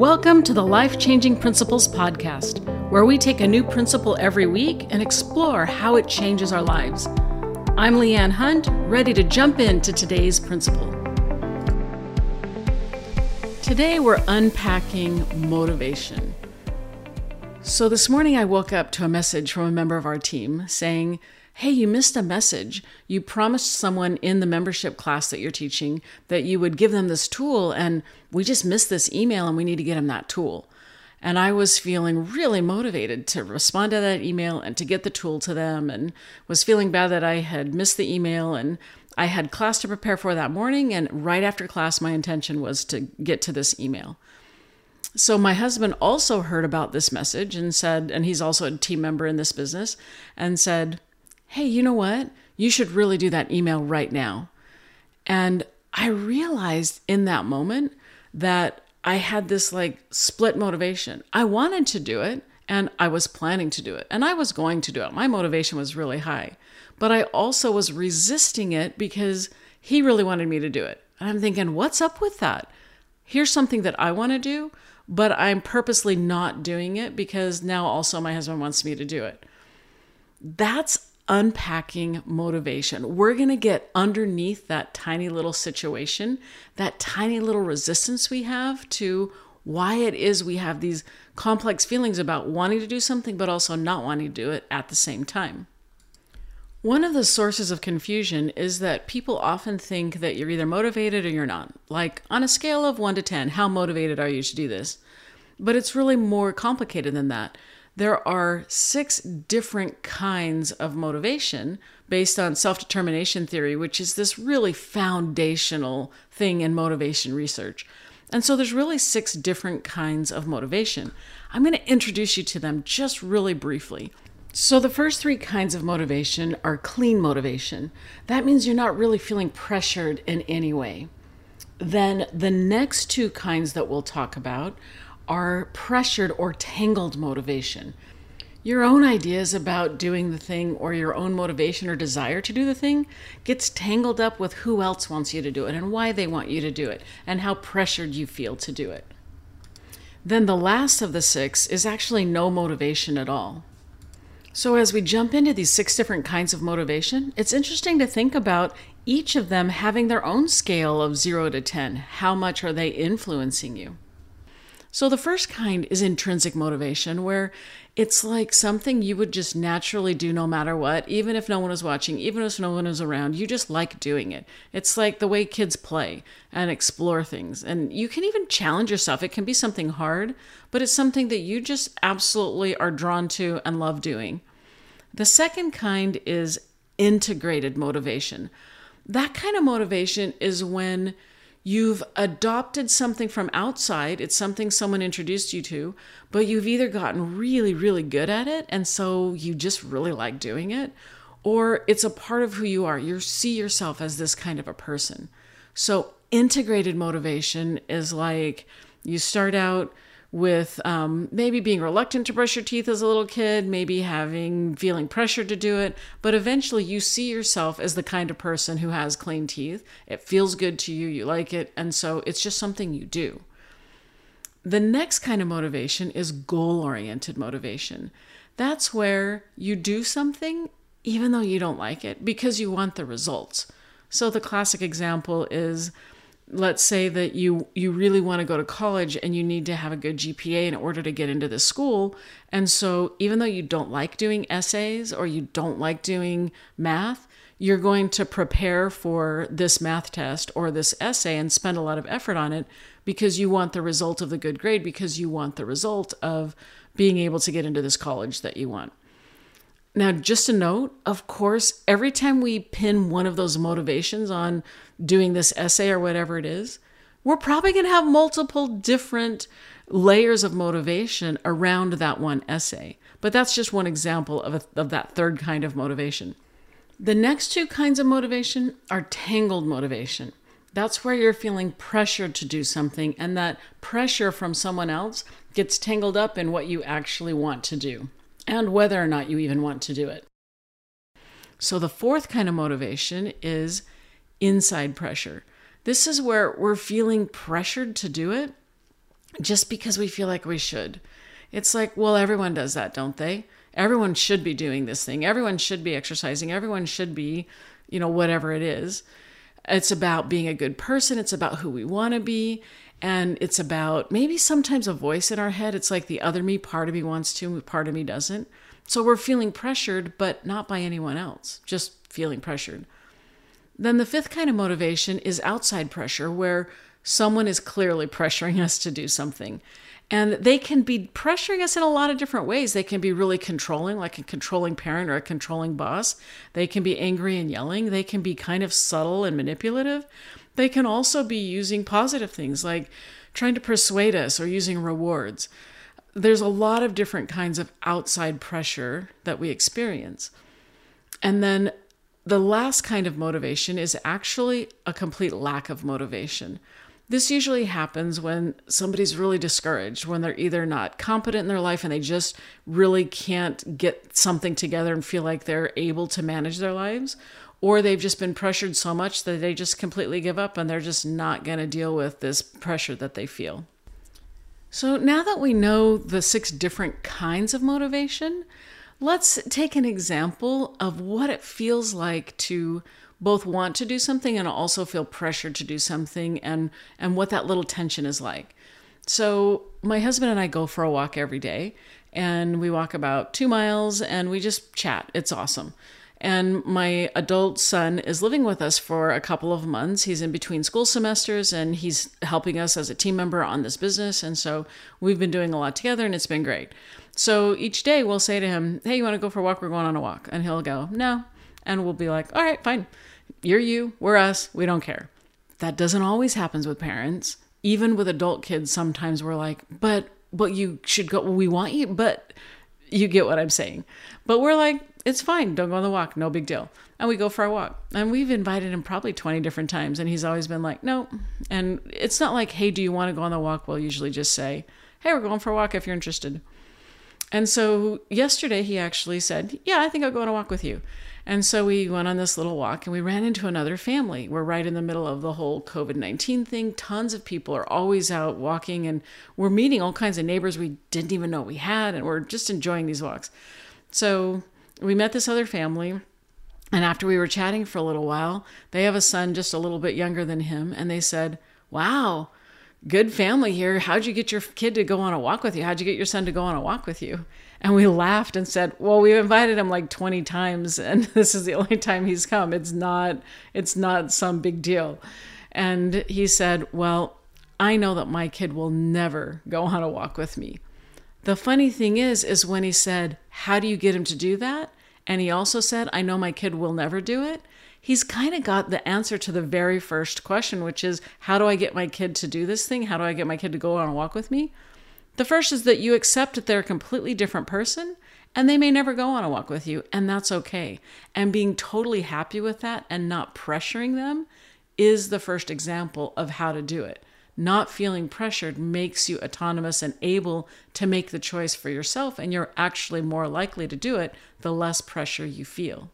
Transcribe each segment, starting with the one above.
Welcome to the Life Changing Principles Podcast, where we take a new principle every week and explore how it changes our lives. I'm Leanne Hunt, ready to jump into today's principle. Today we're unpacking motivation. So, this morning I woke up to a message from a member of our team saying, hey, you missed a message. You promised someone in the membership class that you're teaching that you would give them this tool, and we just missed this email and we need to get them that tool. And I was feeling really motivated to respond to that email and to get the tool to them, and was feeling bad that I had missed the email. And I had class to prepare for that morning, and right after class, my intention was to get to this email. So my husband also heard about this message and said, and he's also a team member in this business, and said, hey, you know what? You should really do that email right now. And I realized in that moment that I had this like split motivation. I wanted to do it and I was planning to do it and I was going to do it. My motivation was really high, but I also was resisting it because he really wanted me to do it. And I'm thinking, what's up with that? Here's something that I want to do, but I'm purposely not doing it because now also my husband wants me to do it. That's unpacking motivation. We're going to get underneath that tiny little situation, that tiny little resistance we have to why it is we have these complex feelings about wanting to do something, but also not wanting to do it at the same time. One of the sources of confusion is that people often think that you're either motivated or you're not. Like, on a scale of 1 to 10, how motivated are you to do this? But it's really more complicated than that there are six different kinds of motivation based on self determination theory, which is this really foundational thing in motivation research. And so there's really six different kinds of motivation. I'm going to introduce you to them just really briefly. So, the first three kinds of motivation are clean motivation. That means you're not really feeling pressured in any way. Then, the next two kinds that we'll talk about are pressured or tangled motivation. Your own ideas about doing the thing or your own motivation or desire to do the thing gets tangled up with who else wants you to do it and why they want you to do it and how pressured you feel to do it. Then the last of the six is actually no motivation at all. So, as we jump into these six different kinds of motivation, it's interesting to think about each of them having their own scale of zero to 10. How much are they influencing you? So, the first kind is intrinsic motivation, where it's like something you would just naturally do no matter what, even if no one is watching, even if no one is around. You just like doing it. It's like the way kids play and explore things. And you can even challenge yourself. It can be something hard, but it's something that you just absolutely are drawn to and love doing. The second kind is integrated motivation. That kind of motivation is when You've adopted something from outside, it's something someone introduced you to, but you've either gotten really, really good at it, and so you just really like doing it, or it's a part of who you are. You see yourself as this kind of a person. So, integrated motivation is like you start out with um, maybe being reluctant to brush your teeth as a little kid, maybe having feeling pressure to do it, but eventually you see yourself as the kind of person who has clean teeth. It feels good to you, you like it, and so it's just something you do. The next kind of motivation is goal oriented motivation. That's where you do something even though you don't like it because you want the results. So the classic example is let's say that you you really want to go to college and you need to have a good GPA in order to get into the school. And so even though you don't like doing essays or you don't like doing math you're going to prepare for this math test or this essay and spend a lot of effort on it because you want the result of the good grade because you want the result of being able to get into this college that you want now, just a note, of course, every time we pin one of those motivations on doing this essay or whatever it is, we're probably going to have multiple different layers of motivation around that one essay. But that's just one example of, a, of that third kind of motivation. The next two kinds of motivation are tangled motivation. That's where you're feeling pressured to do something, and that pressure from someone else gets tangled up in what you actually want to do and whether or not you even want to do it. So, the fourth kind of motivation is inside pressure. This is where we're feeling pressured to do it, just because we feel like we should. It's like, well, everyone does that, don't they? Everyone should be doing this thing. Everyone should be exercising. Everyone should be, you know, whatever it is. It's about being a good person. It's about who we want to be. And it's about maybe sometimes a voice in our head. It's like the other me, part of me wants to, part of me doesn't. So we're feeling pressured, but not by anyone else, just feeling pressured. Then the fifth kind of motivation is outside pressure, where someone is clearly pressuring us to do something. And they can be pressuring us in a lot of different ways. They can be really controlling, like a controlling parent or a controlling boss. They can be angry and yelling. They can be kind of subtle and manipulative. They can also be using positive things like trying to persuade us or using rewards. There's a lot of different kinds of outside pressure that we experience. And then the last kind of motivation is actually a complete lack of motivation. This usually happens when somebody's really discouraged, when they're either not competent in their life and they just really can't get something together and feel like they're able to manage their lives, or they've just been pressured so much that they just completely give up and they're just not going to deal with this pressure that they feel. So, now that we know the six different kinds of motivation, let's take an example of what it feels like to both want to do something and also feel pressured to do something and and what that little tension is like. So my husband and I go for a walk every day and we walk about 2 miles and we just chat. It's awesome. And my adult son is living with us for a couple of months. He's in between school semesters and he's helping us as a team member on this business. And so we've been doing a lot together and it's been great. So each day we'll say to him, Hey, you want to go for a walk? We're going on a walk. And he'll go, No. And we'll be like, All right, fine. You're you, we're us, we don't care. That doesn't always happen with parents. Even with adult kids, sometimes we're like, but but you should go we want you, but you get what I'm saying. But we're like, it's fine, don't go on the walk, no big deal. And we go for a walk. And we've invited him probably 20 different times, and he's always been like, no. And it's not like, hey, do you want to go on the walk? We'll usually just say, hey, we're going for a walk if you're interested. And so yesterday he actually said, yeah, I think I'll go on a walk with you. And so we went on this little walk and we ran into another family. We're right in the middle of the whole COVID 19 thing. Tons of people are always out walking and we're meeting all kinds of neighbors we didn't even know we had. And we're just enjoying these walks. So we met this other family. And after we were chatting for a little while, they have a son just a little bit younger than him. And they said, Wow, good family here. How'd you get your kid to go on a walk with you? How'd you get your son to go on a walk with you? And we laughed and said, "Well, we've invited him like 20 times and this is the only time he's come. It's not it's not some big deal." And he said, "Well, I know that my kid will never go on a walk with me." The funny thing is is when he said, "How do you get him to do that?" and he also said, "I know my kid will never do it." He's kind of got the answer to the very first question, which is, "How do I get my kid to do this thing? How do I get my kid to go on a walk with me?" The first is that you accept that they're a completely different person and they may never go on a walk with you, and that's okay. And being totally happy with that and not pressuring them is the first example of how to do it. Not feeling pressured makes you autonomous and able to make the choice for yourself, and you're actually more likely to do it the less pressure you feel.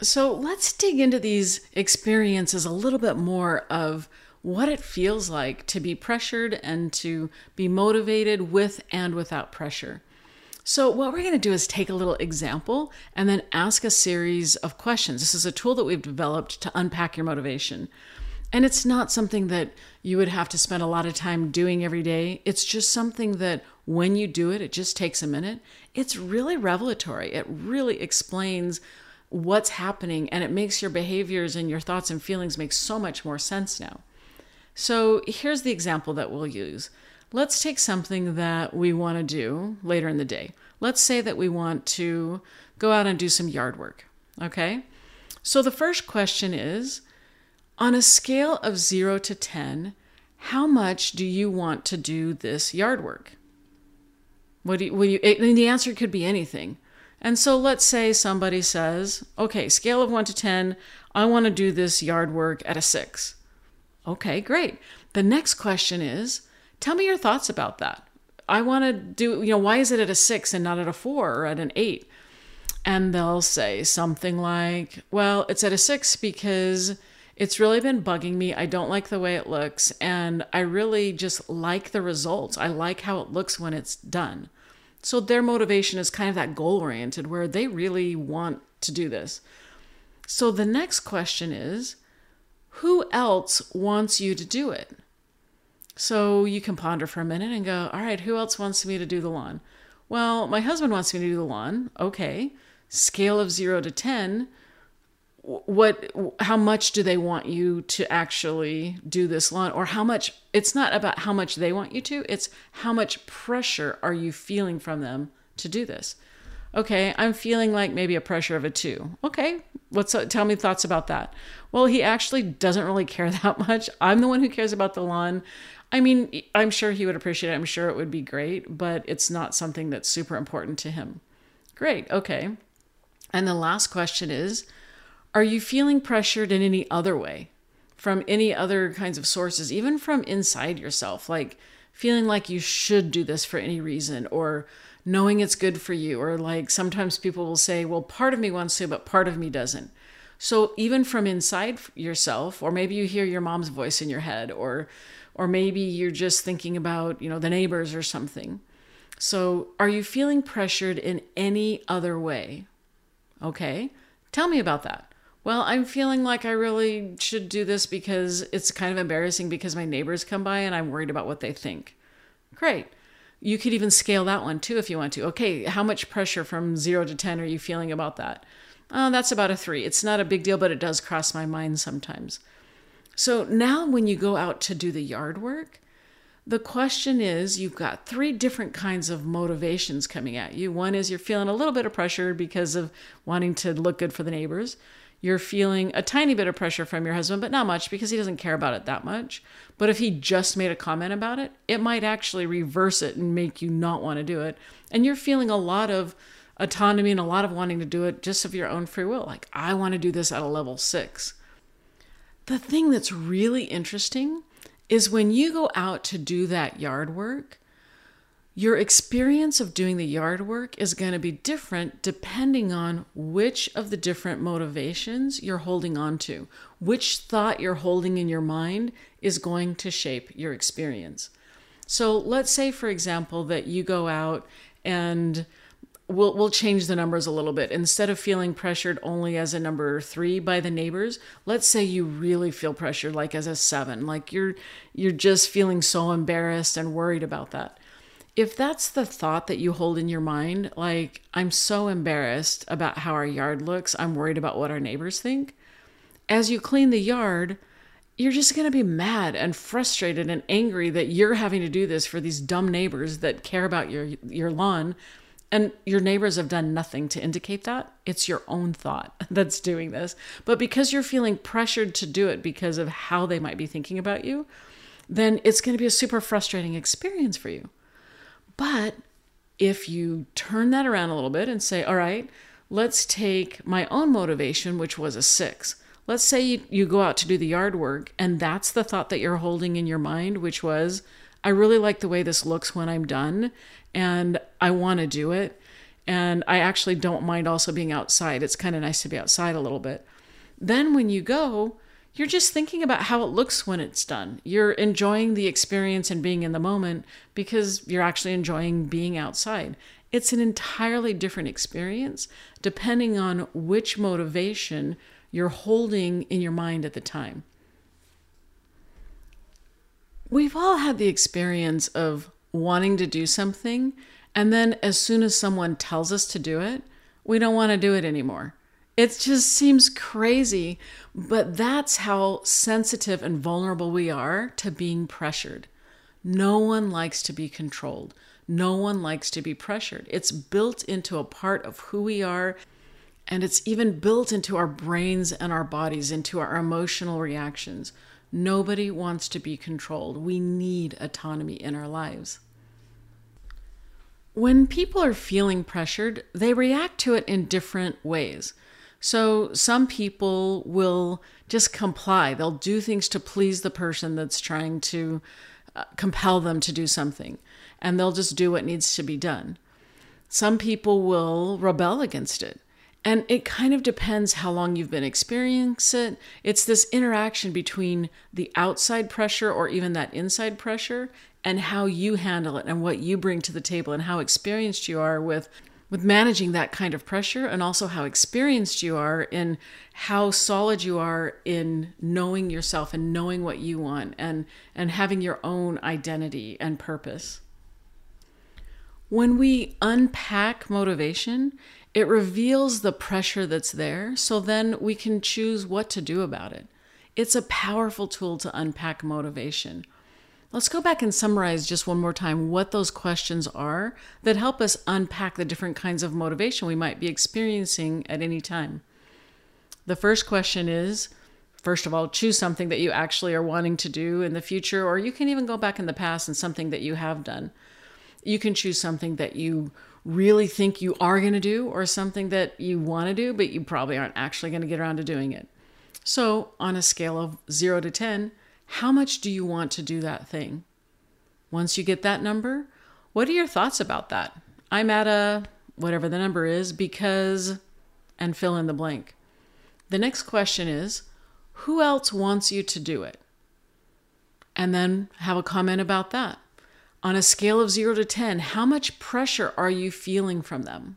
So let's dig into these experiences a little bit more of what it feels like to be pressured and to be motivated with and without pressure. So, what we're going to do is take a little example and then ask a series of questions. This is a tool that we've developed to unpack your motivation. And it's not something that you would have to spend a lot of time doing every day. It's just something that when you do it, it just takes a minute. It's really revelatory. It really explains what's happening and it makes your behaviors and your thoughts and feelings make so much more sense now. So here's the example that we'll use. Let's take something that we want to do later in the day. Let's say that we want to go out and do some yard work. Okay? So the first question is on a scale of 0 to 10, how much do you want to do this yard work? What do you, what do you, and the answer could be anything. And so let's say somebody says, okay, scale of 1 to 10, I want to do this yard work at a 6. Okay, great. The next question is tell me your thoughts about that. I want to do, you know, why is it at a six and not at a four or at an eight? And they'll say something like, well, it's at a six because It's really been bugging me. I don't like the way it looks, and I really just like the results. I like how it looks when it's done. So their motivation is kind of that goal oriented where they really want to do this. So the next question is who else wants you to do it? So you can ponder for a minute and go, all right, who else wants me to do the lawn? Well, my husband wants me to do the lawn. Okay. Scale of zero to 10 what how much do they want you to actually do this lawn or how much it's not about how much they want you to it's how much pressure are you feeling from them to do this okay i'm feeling like maybe a pressure of a two okay what's uh, tell me thoughts about that. Well he actually doesn't really care that much. I'm the one who cares about the lawn. I mean i'm sure he would appreciate it. I'm sure it would be great but it's not something that's super important to him. Great okay. And the last question is are you feeling pressured in any other way? From any other kinds of sources, even from inside yourself? Like feeling like you should do this for any reason or knowing it's good for you. Or like sometimes people will say, well, part of me wants to, but part of me doesn't. So even from inside yourself, or maybe you hear your mom's voice in your head, or or maybe you're just thinking about, you know, the neighbors or something. So are you feeling pressured in any other way? Okay. Tell me about that well, I'm feeling like I really should do this because it's kind of embarrassing because my neighbors come by and I'm worried about what they think. Great. You could even scale that one too if you want to. Okay, how much pressure from zero to 10 are you feeling about that? Oh, that's about a three. It's not a big deal, but it does cross my mind sometimes. So now when you go out to do the yard work, the question is you've got three different kinds of motivations coming at you. One is you're feeling a little bit of pressure because of wanting to look good for the neighbors you're feeling a tiny bit of pressure from your husband, but not much because he doesn't care about it that much. But if he just made a comment about it, it might actually reverse it and make you not want to do it. And you're feeling a lot of autonomy and a lot of wanting to do it just of your own free will. Like, I want to do this at a level six. The thing that's really interesting is when you go out to do that yard work, your experience of doing the yard work is going to be different depending on which of the different motivations you're holding on to. Which thought you're holding in your mind is going to shape your experience. So let's say, for example, that you go out and we'll, we'll change the numbers a little bit. Instead of feeling pressured only as a number three by the neighbors, let's say you really feel pressured like as a seven, like you're you're just feeling so embarrassed and worried about that if that's the thought that you hold in your mind, like, I'm so embarrassed about how our yard looks, I'm worried about what our neighbors think, as you clean the yard, you're just going to be mad and frustrated and angry that you're having to do this for these dumb neighbors that care about your your lawn and your neighbors have done nothing to indicate that. It's your own thought that's doing this. But because you're feeling pressured to do it because of how they might be thinking about you then it's going to be a super frustrating experience for you but if you turn that around a little bit and say, all right, let's take my own motivation, which was a six. Let's say you, you go out to do the yard work, and that's the thought that you're holding in your mind, which was, I really like the way this looks when I'm done, and I want to do it. And I actually don't mind also being outside. It's kind of nice to be outside a little bit. Then when you go, you're just thinking about how it looks when it's done. You're enjoying the experience and being in the moment because you're actually enjoying being outside. It's an entirely different experience depending on which motivation you're holding in your mind at the time. We've all had the experience of wanting to do something, and then as soon as someone tells us to do it, we don't want to do it anymore. It just seems crazy, but that's how sensitive and vulnerable we are to being pressured. No one likes to be controlled. No one likes to be pressured. It's built into a part of who we are, and it's even built into our brains and our bodies, into our emotional reactions. Nobody wants to be controlled. We need autonomy in our lives. When people are feeling pressured, they react to it in different ways. So some people will just comply. They'll do things to please the person that's trying to uh, compel them to do something, and they'll just do what needs to be done. Some people will rebel against it. And it kind of depends how long you've been experiencing it. It's this interaction between the outside pressure or even that inside pressure and how you handle it and what you bring to the table and how experienced you are with with managing that kind of pressure and also how experienced you are in how solid you are in knowing yourself and knowing what you want and and having your own identity and purpose. When we unpack motivation, it reveals the pressure that's there so then we can choose what to do about it. It's a powerful tool to unpack motivation. Let's go back and summarize just one more time what those questions are that help us unpack the different kinds of motivation we might be experiencing at any time. The first question is first of all, choose something that you actually are wanting to do in the future, or you can even go back in the past and something that you have done. You can choose something that you really think you are going to do, or something that you want to do, but you probably aren't actually going to get around to doing it. So, on a scale of zero to 10, how much do you want to do that thing? Once you get that number, what are your thoughts about that? I'm at a whatever the number is because, and fill in the blank. The next question is who else wants you to do it? And then have a comment about that. On a scale of zero to 10, how much pressure are you feeling from them?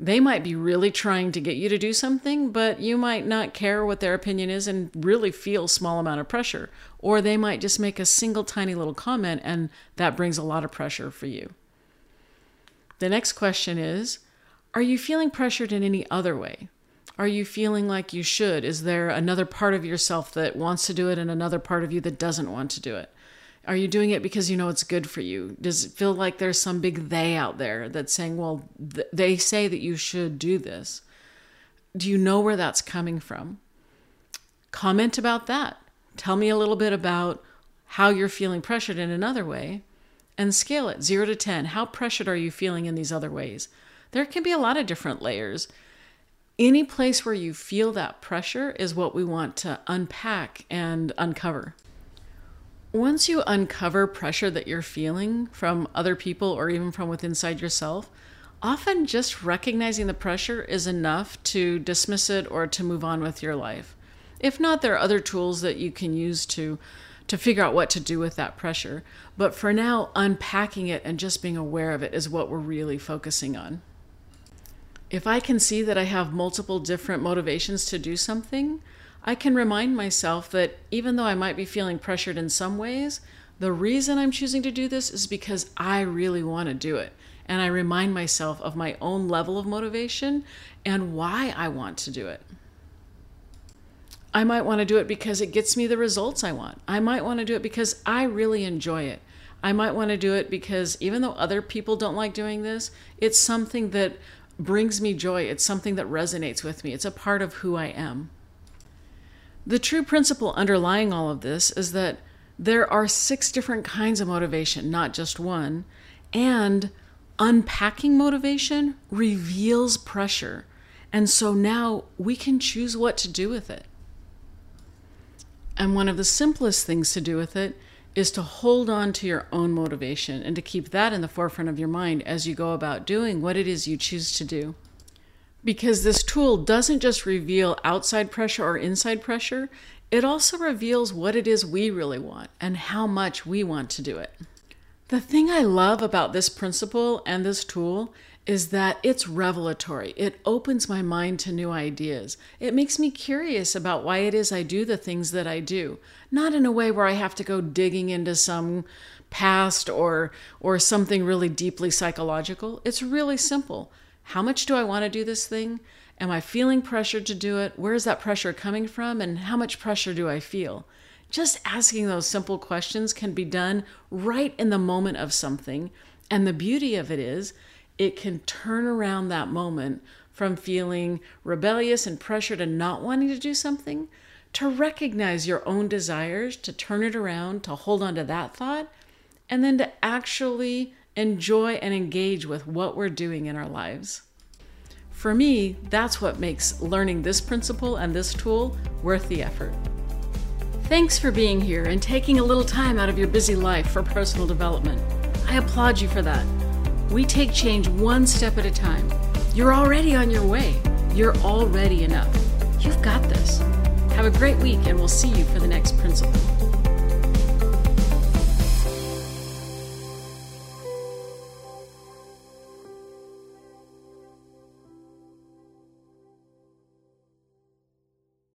They might be really trying to get you to do something, but you might not care what their opinion is and really feel small amount of pressure. Or they might just make a single tiny little comment and that brings a lot of pressure for you. The next question is Are you feeling pressured in any other way? Are you feeling like you should? Is there another part of yourself that wants to do it and another part of you that doesn't want to do it? Are you doing it because you know it's good for you? Does it feel like there's some big they out there that's saying, well, th- they say that you should do this? Do you know where that's coming from? Comment about that. Tell me a little bit about how you're feeling pressured in another way and scale it zero to 10. How pressured are you feeling in these other ways? There can be a lot of different layers. Any place where you feel that pressure is what we want to unpack and uncover. Once you uncover pressure that you're feeling from other people or even from within inside yourself, often just recognizing the pressure is enough to dismiss it or to move on with your life. If not, there are other tools that you can use to to figure out what to do with that pressure. But for now, unpacking it and just being aware of it is what we're really focusing on. If I can see that I have multiple different motivations to do something, I can remind myself that even though I might be feeling pressured in some ways, the reason I'm choosing to do this is because I really want to do it. And I remind myself of my own level of motivation and why I want to do it. I might want to do it because it gets me the results I want. I might want to do it because I really enjoy it. I might want to do it because even though other people don't like doing this, it's something that brings me joy. It's something that resonates with me. It's a part of who I am. The true principle underlying all of this is that there are six different kinds of motivation, not just one, and unpacking motivation reveals pressure. And so now we can choose what to do with it. And one of the simplest things to do with it is to hold on to your own motivation and to keep that in the forefront of your mind as you go about doing what it is you choose to do because this tool doesn't just reveal outside pressure or inside pressure, it also reveals what it is we really want and how much we want to do it. The thing I love about this principle and this tool is that it's revelatory. It opens my mind to new ideas. It makes me curious about why it is I do the things that I do, not in a way where I have to go digging into some past or or something really deeply psychological. It's really simple. How much do I want to do this thing? Am I feeling pressure to do it? Where is that pressure coming from? And how much pressure do I feel? Just asking those simple questions can be done right in the moment of something. And the beauty of it is, it can turn around that moment from feeling rebellious and pressured and not wanting to do something to recognize your own desires, to turn it around, to hold on to that thought, and then to actually enjoy and engage with what we're doing in our lives. For me, that's what makes learning this principle and this tool worth the effort. Thanks for being here and taking a little time out of your busy life for personal development. I applaud you for that. We take change one step at a time. You're already on your way. You're already enough. You've got this. Have a great week, and we'll see you for the next principle.